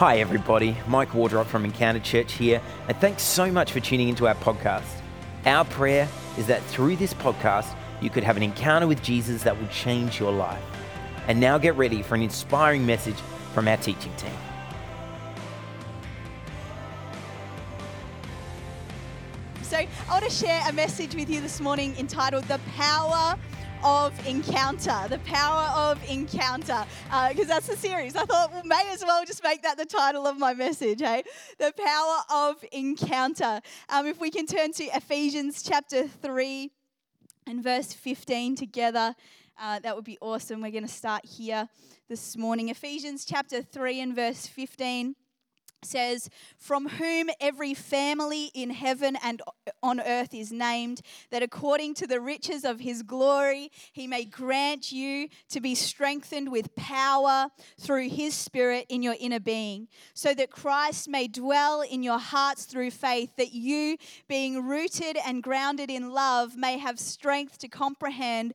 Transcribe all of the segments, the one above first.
Hi, everybody. Mike Wardrop from Encounter Church here, and thanks so much for tuning into our podcast. Our prayer is that through this podcast, you could have an encounter with Jesus that will change your life. And now get ready for an inspiring message from our teaching team. So, I want to share a message with you this morning entitled The Power of Encounter. The Power of Encounter. Because uh, that's the series. I thought, well, may as well just make that the title of my message, hey? The Power of Encounter. Um, if we can turn to Ephesians chapter 3 and verse 15 together, uh, that would be awesome. We're going to start here this morning. Ephesians chapter 3 and verse 15 says, From whom every family in heaven and on earth is named, that according to the riches of his glory, he may grant you to be strengthened with power through his Spirit in your inner being, so that Christ may dwell in your hearts through faith, that you, being rooted and grounded in love, may have strength to comprehend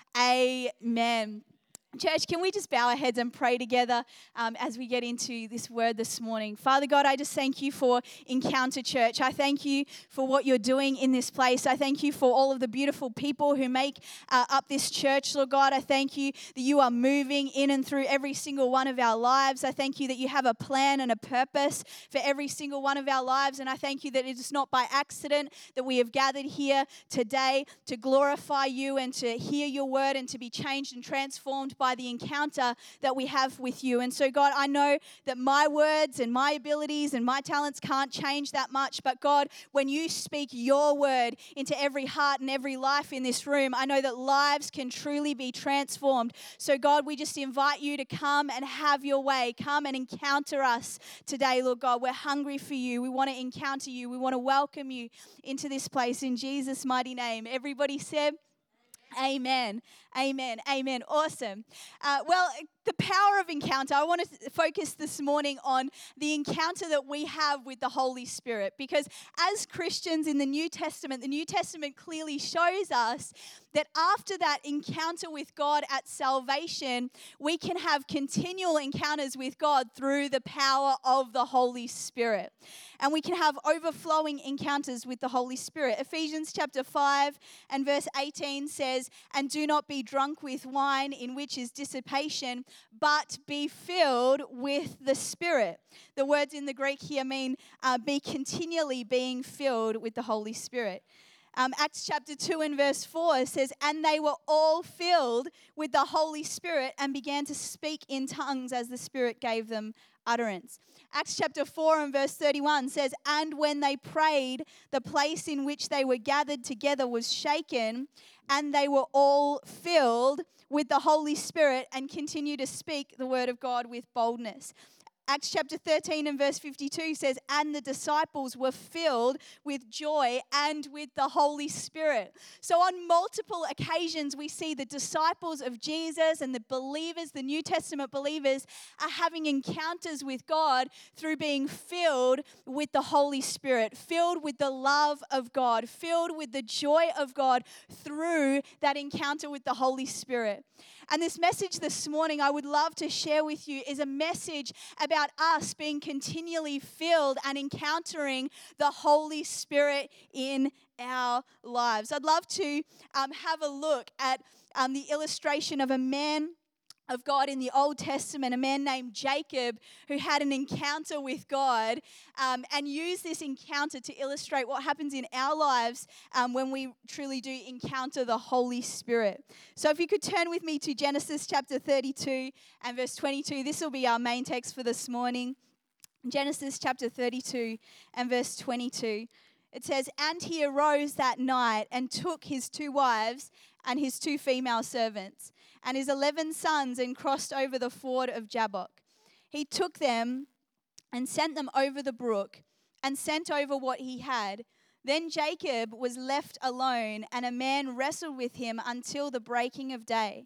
Amen. Church, can we just bow our heads and pray together um, as we get into this word this morning? Father God, I just thank you for Encounter Church. I thank you for what you're doing in this place. I thank you for all of the beautiful people who make uh, up this church, Lord God. I thank you that you are moving in and through every single one of our lives. I thank you that you have a plan and a purpose for every single one of our lives. And I thank you that it is not by accident that we have gathered here today to glorify you and to hear your word and to be changed and transformed by the encounter that we have with you. And so, God, I know that my words and my abilities and my talents can't change that much. But, God, when you speak your word into every heart and every life in this room, I know that lives can truly be transformed. So, God, we just invite you to come and have your way. Come and encounter us today, Lord God. We're hungry for you. We want to encounter you. We want to welcome you into this place in Jesus' mighty name. Everybody said, Amen. Amen. Amen. Amen. Awesome. Uh, well, the power of encounter, I want to focus this morning on the encounter that we have with the Holy Spirit because as Christians in the New Testament, the New Testament clearly shows us that after that encounter with God at salvation, we can have continual encounters with God through the power of the Holy Spirit. And we can have overflowing encounters with the Holy Spirit. Ephesians chapter 5 and verse 18 says, And do not be drunk with wine in which is dissipation, but be filled with the Spirit. The words in the Greek here mean uh, be continually being filled with the Holy Spirit. Um, Acts chapter 2 and verse 4 says, And they were all filled with the Holy Spirit and began to speak in tongues as the Spirit gave them utterance. Acts chapter 4 and verse 31 says, And when they prayed, the place in which they were gathered together was shaken, and they were all filled with the Holy Spirit and continue to speak the word of God with boldness. Acts chapter 13 and verse 52 says, And the disciples were filled with joy and with the Holy Spirit. So, on multiple occasions, we see the disciples of Jesus and the believers, the New Testament believers, are having encounters with God through being filled with the Holy Spirit, filled with the love of God, filled with the joy of God through that encounter with the Holy Spirit. And this message this morning, I would love to share with you, is a message about us being continually filled and encountering the Holy Spirit in our lives. I'd love to um, have a look at um, the illustration of a man of God in the Old Testament, a man named Jacob who had an encounter with God um, and used this encounter to illustrate what happens in our lives um, when we truly do encounter the Holy Spirit. So, if you could turn with me to Genesis chapter 32 and verse 22, this will be our main text for this morning. Genesis chapter 32 and verse 22. It says, And he arose that night and took his two wives and his two female servants and his eleven sons and crossed over the ford of Jabbok. He took them and sent them over the brook and sent over what he had. Then Jacob was left alone, and a man wrestled with him until the breaking of day.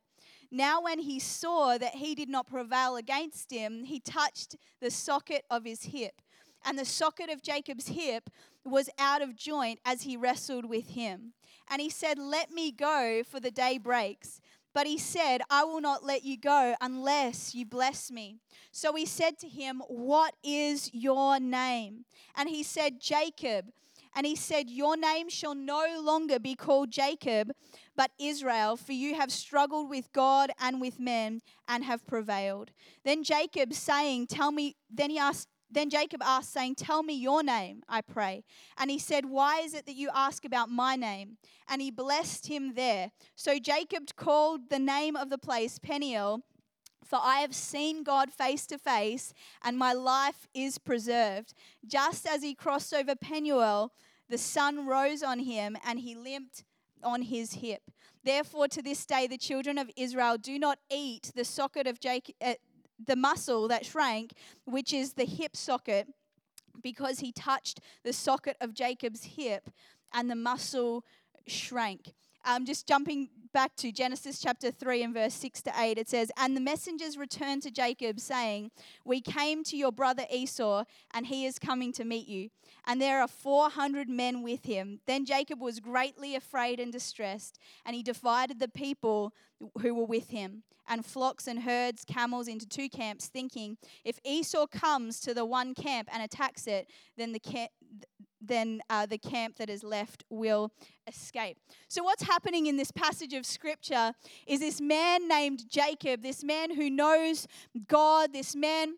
Now, when he saw that he did not prevail against him, he touched the socket of his hip. And the socket of Jacob's hip was out of joint as he wrestled with him. And he said, Let me go, for the day breaks. But he said, I will not let you go unless you bless me. So he said to him, What is your name? And he said, Jacob. And he said, Your name shall no longer be called Jacob, but Israel, for you have struggled with God and with men and have prevailed. Then Jacob saying, Tell me, then he asked, then Jacob asked, saying, Tell me your name, I pray. And he said, Why is it that you ask about my name? And he blessed him there. So Jacob called the name of the place Peniel, for I have seen God face to face, and my life is preserved. Just as he crossed over Peniel, the sun rose on him, and he limped on his hip. Therefore, to this day, the children of Israel do not eat the socket of Jacob. Uh, the muscle that shrank, which is the hip socket, because he touched the socket of Jacob's hip and the muscle shrank. Um, just jumping back to Genesis chapter 3 and verse 6 to 8, it says, And the messengers returned to Jacob, saying, We came to your brother Esau, and he is coming to meet you. And there are 400 men with him. Then Jacob was greatly afraid and distressed, and he divided the people who were with him, and flocks and herds, camels into two camps, thinking, If Esau comes to the one camp and attacks it, then the camp then uh, the camp that is left will escape. So, what's happening in this passage of scripture is this man named Jacob, this man who knows God, this man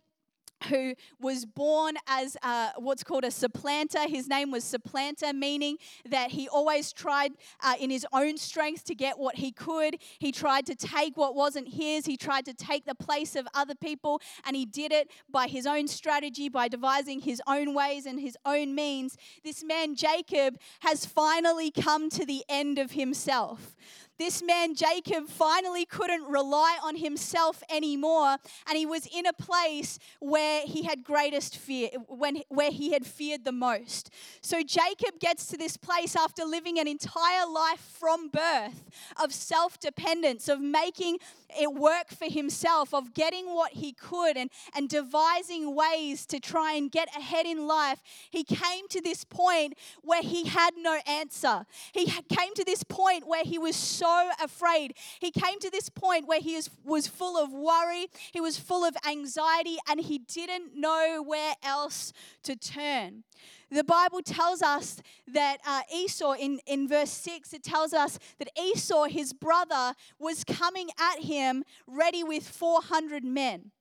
who was born as what's called a supplanter. His name was supplanter, meaning that he always tried uh, in his own strength to get what he could. He tried to take what wasn't his, he tried to take the place of other people, and he did it by his own strategy, by devising his own ways and his own means. This man, Jacob, has finally come to the end of himself this man Jacob finally couldn't rely on himself anymore and he was in a place where he had greatest fear when where he had feared the most. So Jacob gets to this place after living an entire life from birth of self-dependence of making it work for himself, of getting what he could and, and devising ways to try and get ahead in life, he came to this point where he had no answer. He came to this point where he was so afraid. He came to this point where he was, was full of worry, he was full of anxiety, and he didn't know where else to turn. The Bible tells us that uh, Esau, in, in verse 6, it tells us that Esau, his brother, was coming at him ready with 400 men.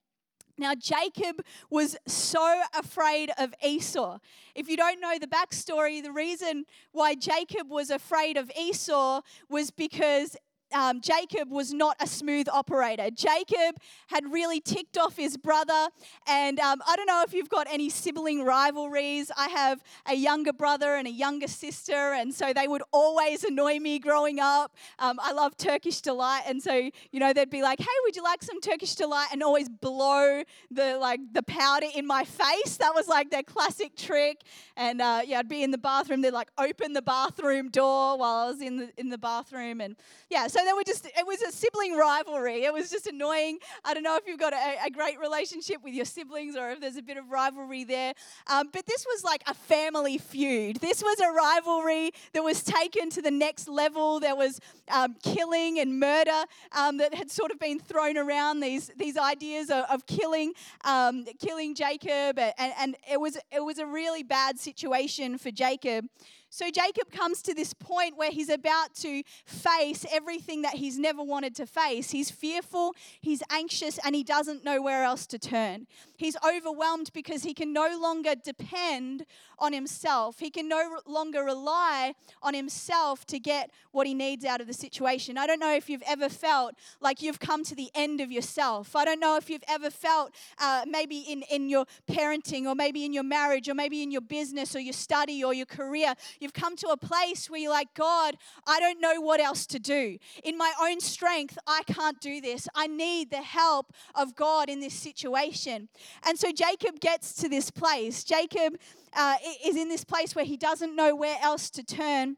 Now, Jacob was so afraid of Esau. If you don't know the backstory, the reason why Jacob was afraid of Esau was because um, Jacob was not a smooth operator. Jacob had really ticked off his brother. And um, I don't know if you've got any sibling rivalries. I have a younger brother and a younger sister, and so they would always annoy me growing up. Um, I love Turkish delight, and so you know they'd be like, "Hey, would you like some Turkish delight?" and always blow the like the powder in my face. That was like their classic trick. And uh, yeah, I'd be in the bathroom. They'd like open the bathroom door while I was in the in the bathroom, and yeah. So then we just, it was a sibling rivalry. It was just annoying. I don't know if you've got a, a great relationship with your siblings or if there's a bit of rivalry there. Um, but this was like a family feud. This was a rivalry that was taken to the next level. There was um, killing and murder um, that had sort of been thrown around, these, these ideas of, of killing, um, killing Jacob. And, and it, was, it was a really bad situation for Jacob. So Jacob comes to this point where he's about to face everything that he's never wanted to face. He's fearful, he's anxious, and he doesn't know where else to turn. He's overwhelmed because he can no longer depend on himself. He can no longer rely on himself to get what he needs out of the situation. I don't know if you've ever felt like you've come to the end of yourself. I don't know if you've ever felt uh, maybe in, in your parenting or maybe in your marriage or maybe in your business or your study or your career. You've come to a place where you're like, God, I don't know what else to do. In my own strength, I can't do this. I need the help of God in this situation. And so Jacob gets to this place. Jacob uh, is in this place where he doesn't know where else to turn.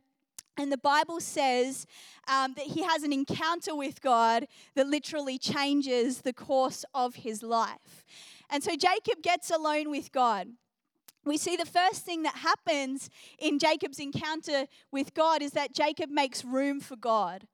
And the Bible says um, that he has an encounter with God that literally changes the course of his life. And so Jacob gets alone with God. We see the first thing that happens in Jacob's encounter with God is that Jacob makes room for God.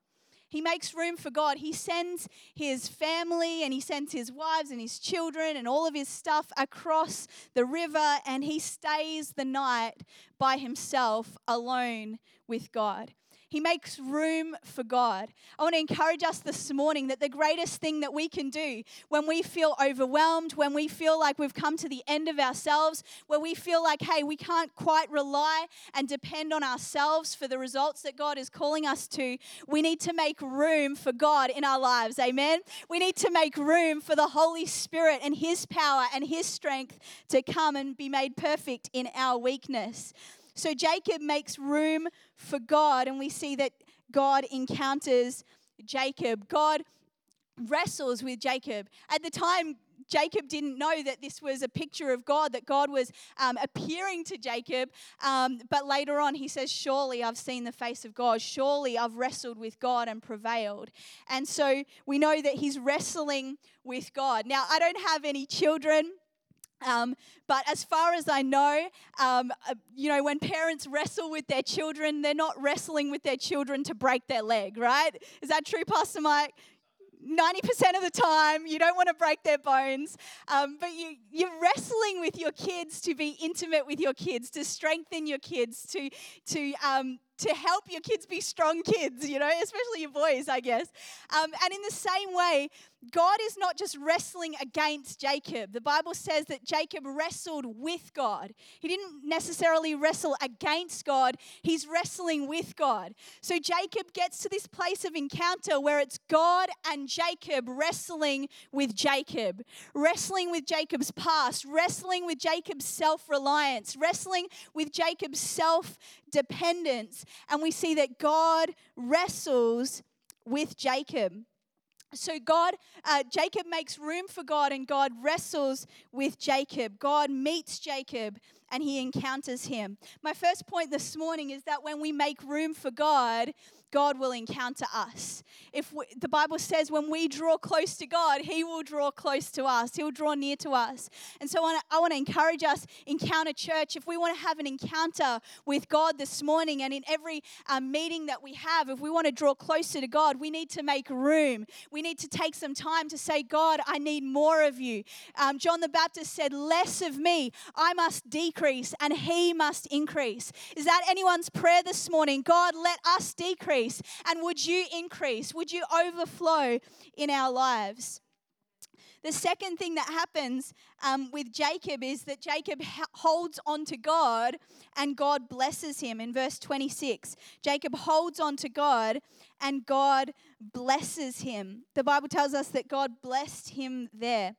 He makes room for God. He sends his family and he sends his wives and his children and all of his stuff across the river and he stays the night by himself alone with God. He makes room for God. I want to encourage us this morning that the greatest thing that we can do when we feel overwhelmed, when we feel like we've come to the end of ourselves, where we feel like, hey, we can't quite rely and depend on ourselves for the results that God is calling us to, we need to make room for God in our lives. Amen. We need to make room for the Holy Spirit and His power and His strength to come and be made perfect in our weakness. So Jacob makes room for God, and we see that God encounters Jacob. God wrestles with Jacob. At the time, Jacob didn't know that this was a picture of God, that God was um, appearing to Jacob. Um, but later on, he says, Surely I've seen the face of God. Surely I've wrestled with God and prevailed. And so we know that he's wrestling with God. Now, I don't have any children. Um, but as far as I know, um, uh, you know, when parents wrestle with their children, they're not wrestling with their children to break their leg, right? Is that true, Pastor Mike? 90% of the time, you don't want to break their bones, um, but you, you're wrestling with your kids to be intimate with your kids, to strengthen your kids, to, to um, to help your kids be strong kids, you know, especially your boys, I guess. Um, and in the same way, God is not just wrestling against Jacob. The Bible says that Jacob wrestled with God. He didn't necessarily wrestle against God, he's wrestling with God. So Jacob gets to this place of encounter where it's God and Jacob wrestling with Jacob, wrestling with Jacob's past, wrestling with Jacob's self reliance, wrestling with Jacob's self dependence. And we see that God wrestles with Jacob. So God, uh, Jacob makes room for God, and God wrestles with Jacob. God meets Jacob, and he encounters him. My first point this morning is that when we make room for God, God will encounter us. If we, the Bible says when we draw close to God, He will draw close to us. He'll draw near to us. And so I want to encourage us, Encounter Church, if we want to have an encounter with God this morning and in every um, meeting that we have, if we want to draw closer to God, we need to make room. We need to take some time to say, God, I need more of you. Um, John the Baptist said, Less of me. I must decrease and He must increase. Is that anyone's prayer this morning? God, let us decrease And would you increase? Would you overflow in our lives? The second thing that happens um, with Jacob is that Jacob holds on to God and God blesses him. In verse 26, Jacob holds on to God and God blesses him. The Bible tells us that God blessed him there.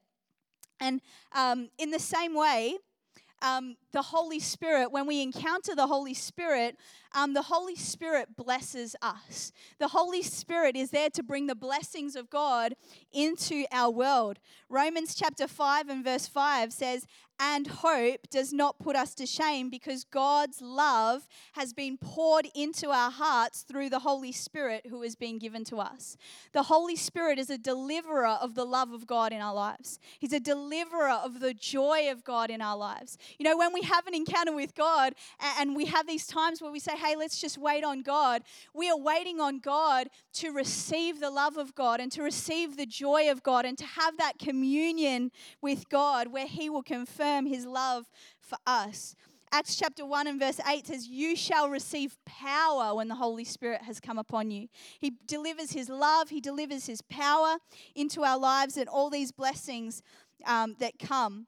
And um, in the same way, um, the Holy Spirit, when we encounter the Holy Spirit, um, the Holy Spirit blesses us. The Holy Spirit is there to bring the blessings of God into our world. Romans chapter 5 and verse 5 says, and hope does not put us to shame because God's love has been poured into our hearts through the Holy Spirit who has been given to us. The Holy Spirit is a deliverer of the love of God in our lives, He's a deliverer of the joy of God in our lives. You know, when we have an encounter with God and we have these times where we say, hey, let's just wait on God, we are waiting on God to receive the love of God and to receive the joy of God and to have that communion with God where He will confirm His love for us. Acts chapter 1 and verse 8 says, You shall receive power when the Holy Spirit has come upon you. He delivers His love, He delivers His power into our lives, and all these blessings um, that come.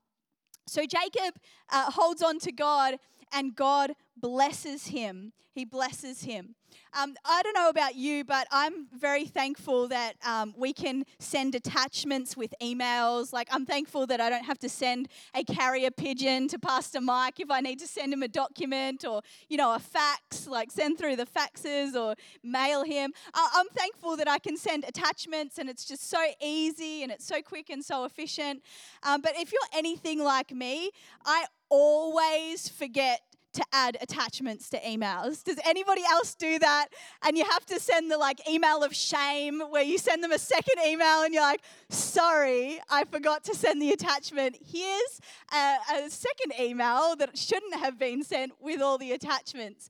So Jacob uh, holds on to God, and God blesses him. He blesses him. Um, I don't know about you, but I'm very thankful that um, we can send attachments with emails. Like, I'm thankful that I don't have to send a carrier pigeon to Pastor Mike if I need to send him a document or, you know, a fax, like send through the faxes or mail him. Uh, I'm thankful that I can send attachments and it's just so easy and it's so quick and so efficient. Um, but if you're anything like me, I always forget to add attachments to emails. Does anybody else do that? And you have to send the like email of shame where you send them a second email and you're like, sorry, I forgot to send the attachment. Here's a, a second email that shouldn't have been sent with all the attachments.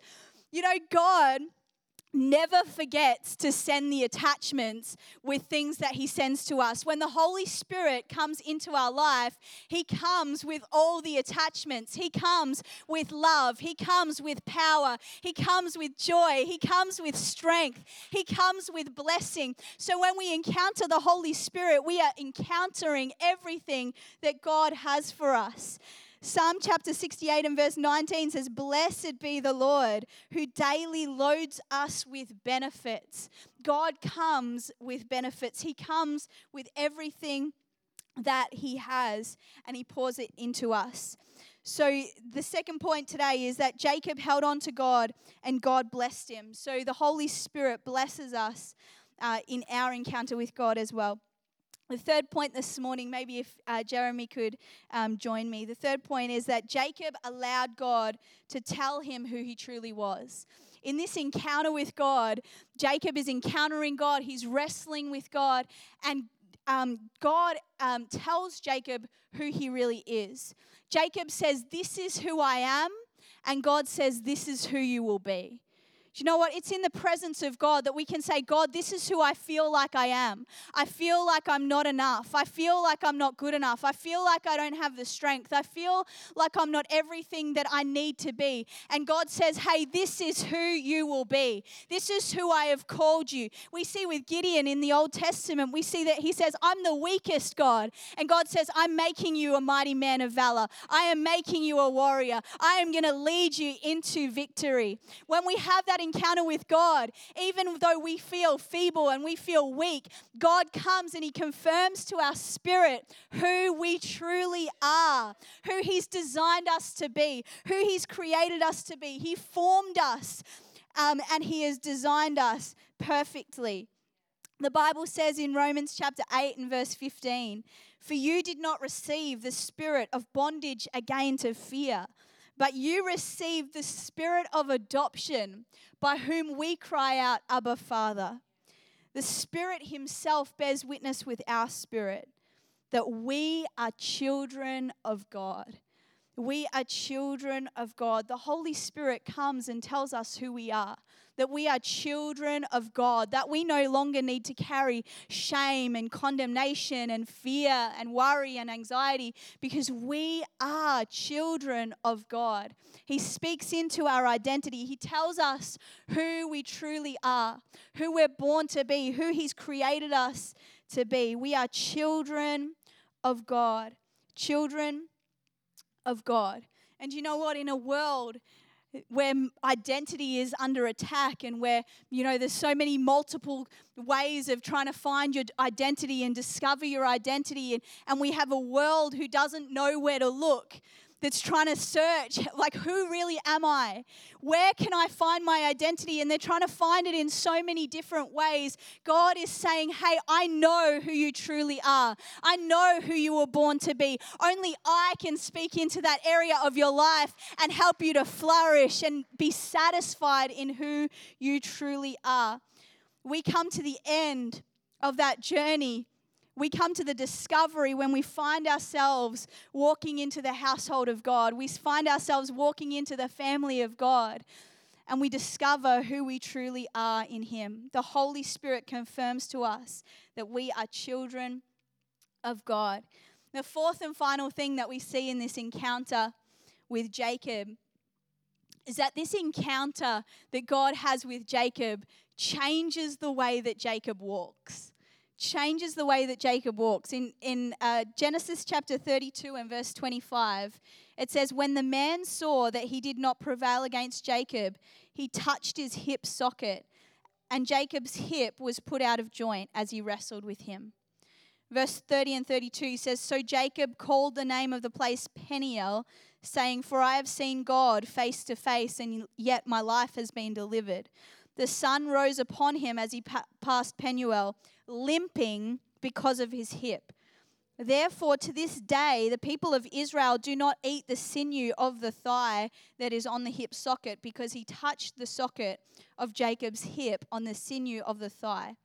You know, God never forgets to send the attachments with things that he sends to us. When the Holy Spirit comes into our life, he comes with all the attachments. He comes with love. He comes with power. He comes with joy. He comes with strength. He comes with blessing. So when we encounter the Holy Spirit, we are encountering everything that God has for us. Psalm chapter 68 and verse 19 says, Blessed be the Lord who daily loads us with benefits. God comes with benefits, He comes with everything that He has, and He pours it into us. So, the second point today is that Jacob held on to God and God blessed him. So, the Holy Spirit blesses us uh, in our encounter with God as well. The third point this morning, maybe if uh, Jeremy could um, join me, the third point is that Jacob allowed God to tell him who he truly was. In this encounter with God, Jacob is encountering God, he's wrestling with God, and um, God um, tells Jacob who he really is. Jacob says, This is who I am, and God says, This is who you will be you know what? It's in the presence of God that we can say, God, this is who I feel like I am. I feel like I'm not enough. I feel like I'm not good enough. I feel like I don't have the strength. I feel like I'm not everything that I need to be. And God says, hey, this is who you will be. This is who I have called you. We see with Gideon in the Old Testament, we see that he says, I'm the weakest God. And God says, I'm making you a mighty man of valor. I am making you a warrior. I am going to lead you into victory. When we have that encounter with God, even though we feel feeble and we feel weak, God comes and He confirms to our spirit who we truly are, who He's designed us to be, who He's created us to be. He formed us um, and He has designed us perfectly. The Bible says in Romans chapter 8 and verse 15, For you did not receive the spirit of bondage again to fear but you received the spirit of adoption by whom we cry out, Abba, Father. The Spirit Himself bears witness with our spirit that we are children of God. We are children of God. The Holy Spirit comes and tells us who we are that we are children of God, that we no longer need to carry shame and condemnation and fear and worry and anxiety because we are children of God. He speaks into our identity, He tells us who we truly are, who we're born to be, who He's created us to be. We are children of God. Children of God. And you know what? In a world where identity is under attack and where you know there's so many multiple ways of trying to find your identity and discover your identity and, and we have a world who doesn't know where to look that's trying to search, like, who really am I? Where can I find my identity? And they're trying to find it in so many different ways. God is saying, Hey, I know who you truly are. I know who you were born to be. Only I can speak into that area of your life and help you to flourish and be satisfied in who you truly are. We come to the end of that journey we come to the discovery when we find ourselves walking into the household of God. We find ourselves walking into the family of God and we discover who we truly are in Him. The Holy Spirit confirms to us that we are children of God. The fourth and final thing that we see in this encounter with Jacob is that this encounter that God has with Jacob changes the way that Jacob walks changes the way that Jacob walks. In, in uh, Genesis chapter 32 and verse 25, it says, When the man saw that he did not prevail against Jacob, he touched his hip socket, and Jacob's hip was put out of joint as he wrestled with him. Verse 30 and 32 says, So Jacob called the name of the place Peniel, saying, For I have seen God face to face, and yet my life has been delivered. The sun rose upon him as he pa- passed Penuel, limping because of his hip. Therefore, to this day, the people of Israel do not eat the sinew of the thigh that is on the hip socket, because he touched the socket of Jacob's hip on the sinew of the thigh.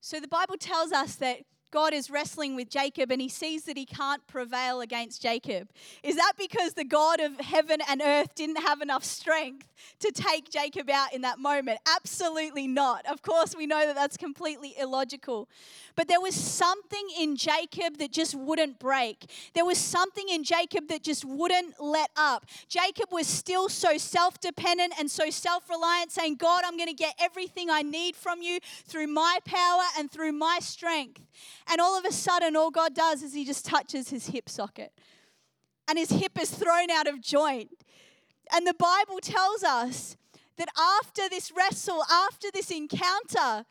So the Bible tells us that God is wrestling with Jacob and he sees that he can't prevail against Jacob. Is that because the God of heaven and earth didn't have enough strength to take Jacob out in that moment? Absolutely not. Of course, we know that that's completely illogical. But there was something in Jacob that just wouldn't break. There was something in Jacob that just wouldn't let up. Jacob was still so self dependent and so self reliant, saying, God, I'm going to get everything I need from you through my power and through my strength. And all of a sudden, all God does is he just touches his hip socket. And his hip is thrown out of joint. And the Bible tells us that after this wrestle, after this encounter,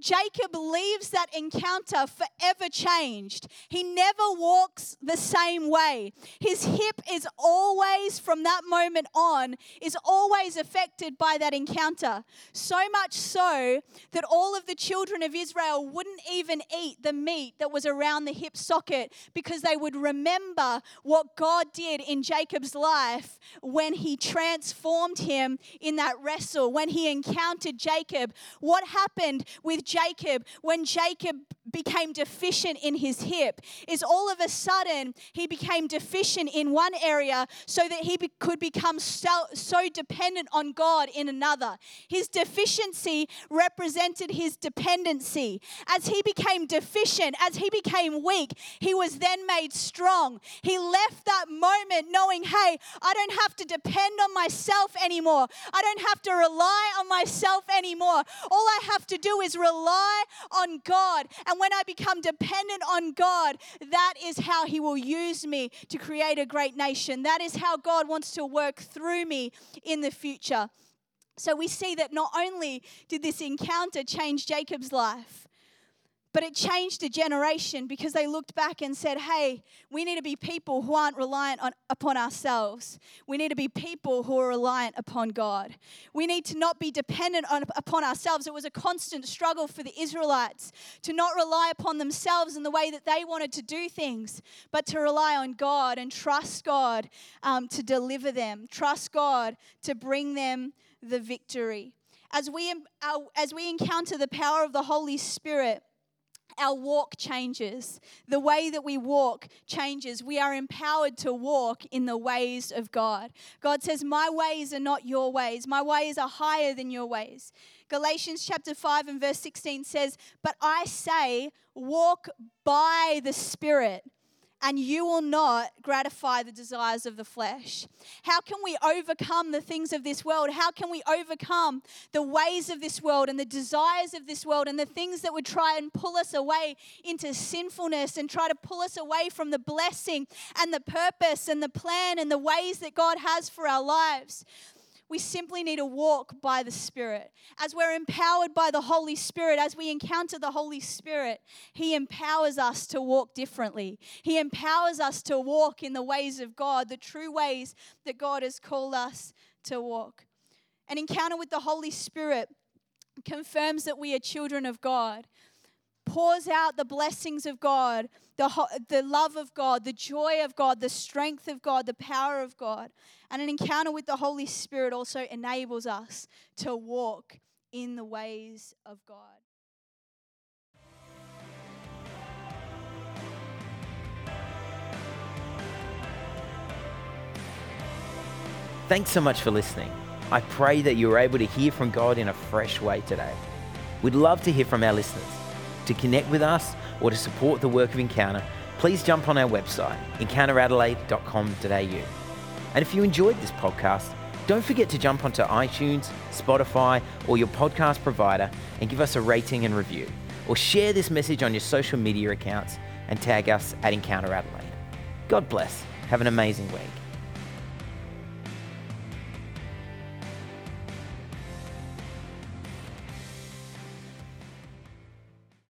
Jacob leaves that encounter forever changed. He never walks the same way. His hip is always, from that moment on, is always affected by that encounter. So much so that all of the children of Israel wouldn't even eat the meat that was around the hip socket because they would remember what God did in Jacob's life when he transformed him in that wrestle, when he encountered Jacob. What happened with Jacob when Jacob became deficient in his hip is all of a sudden he became deficient in one area so that he be- could become so, so dependent on God in another. His deficiency represented his dependency. As he became deficient, as he became weak, he was then made strong. He left that moment knowing, hey, I don't have to depend on myself anymore. I don't have to rely on myself anymore. All I have to do is rely on God. And when I become dependent on God, that is how He will use me to create a great nation. That is how God wants to work through me in the future. So we see that not only did this encounter change Jacob's life, but it changed a generation because they looked back and said, hey, we need to be people who aren't reliant on, upon ourselves. We need to be people who are reliant upon God. We need to not be dependent on, upon ourselves. It was a constant struggle for the Israelites to not rely upon themselves in the way that they wanted to do things, but to rely on God and trust God um, to deliver them, trust God to bring them the victory. As we, as we encounter the power of the Holy Spirit, our walk changes. The way that we walk changes. We are empowered to walk in the ways of God. God says, My ways are not your ways, my ways are higher than your ways. Galatians chapter 5 and verse 16 says, But I say, walk by the Spirit and you will not gratify the desires of the flesh. How can we overcome the things of this world? How can we overcome the ways of this world and the desires of this world and the things that would try and pull us away into sinfulness and try to pull us away from the blessing and the purpose and the plan and the ways that God has for our lives? We simply need to walk by the Spirit. As we're empowered by the Holy Spirit, as we encounter the Holy Spirit, He empowers us to walk differently. He empowers us to walk in the ways of God, the true ways that God has called us to walk. An encounter with the Holy Spirit confirms that we are children of God pours out the blessings of God, the, the love of God, the joy of God, the strength of God, the power of God. And an encounter with the Holy Spirit also enables us to walk in the ways of God. Thanks so much for listening. I pray that you were able to hear from God in a fresh way today. We'd love to hear from our listeners. To connect with us or to support the work of Encounter, please jump on our website, encounteradelaide.com.au. And if you enjoyed this podcast, don't forget to jump onto iTunes, Spotify, or your podcast provider and give us a rating and review. or share this message on your social media accounts and tag us at Encounter Adelaide. God bless. Have an amazing week.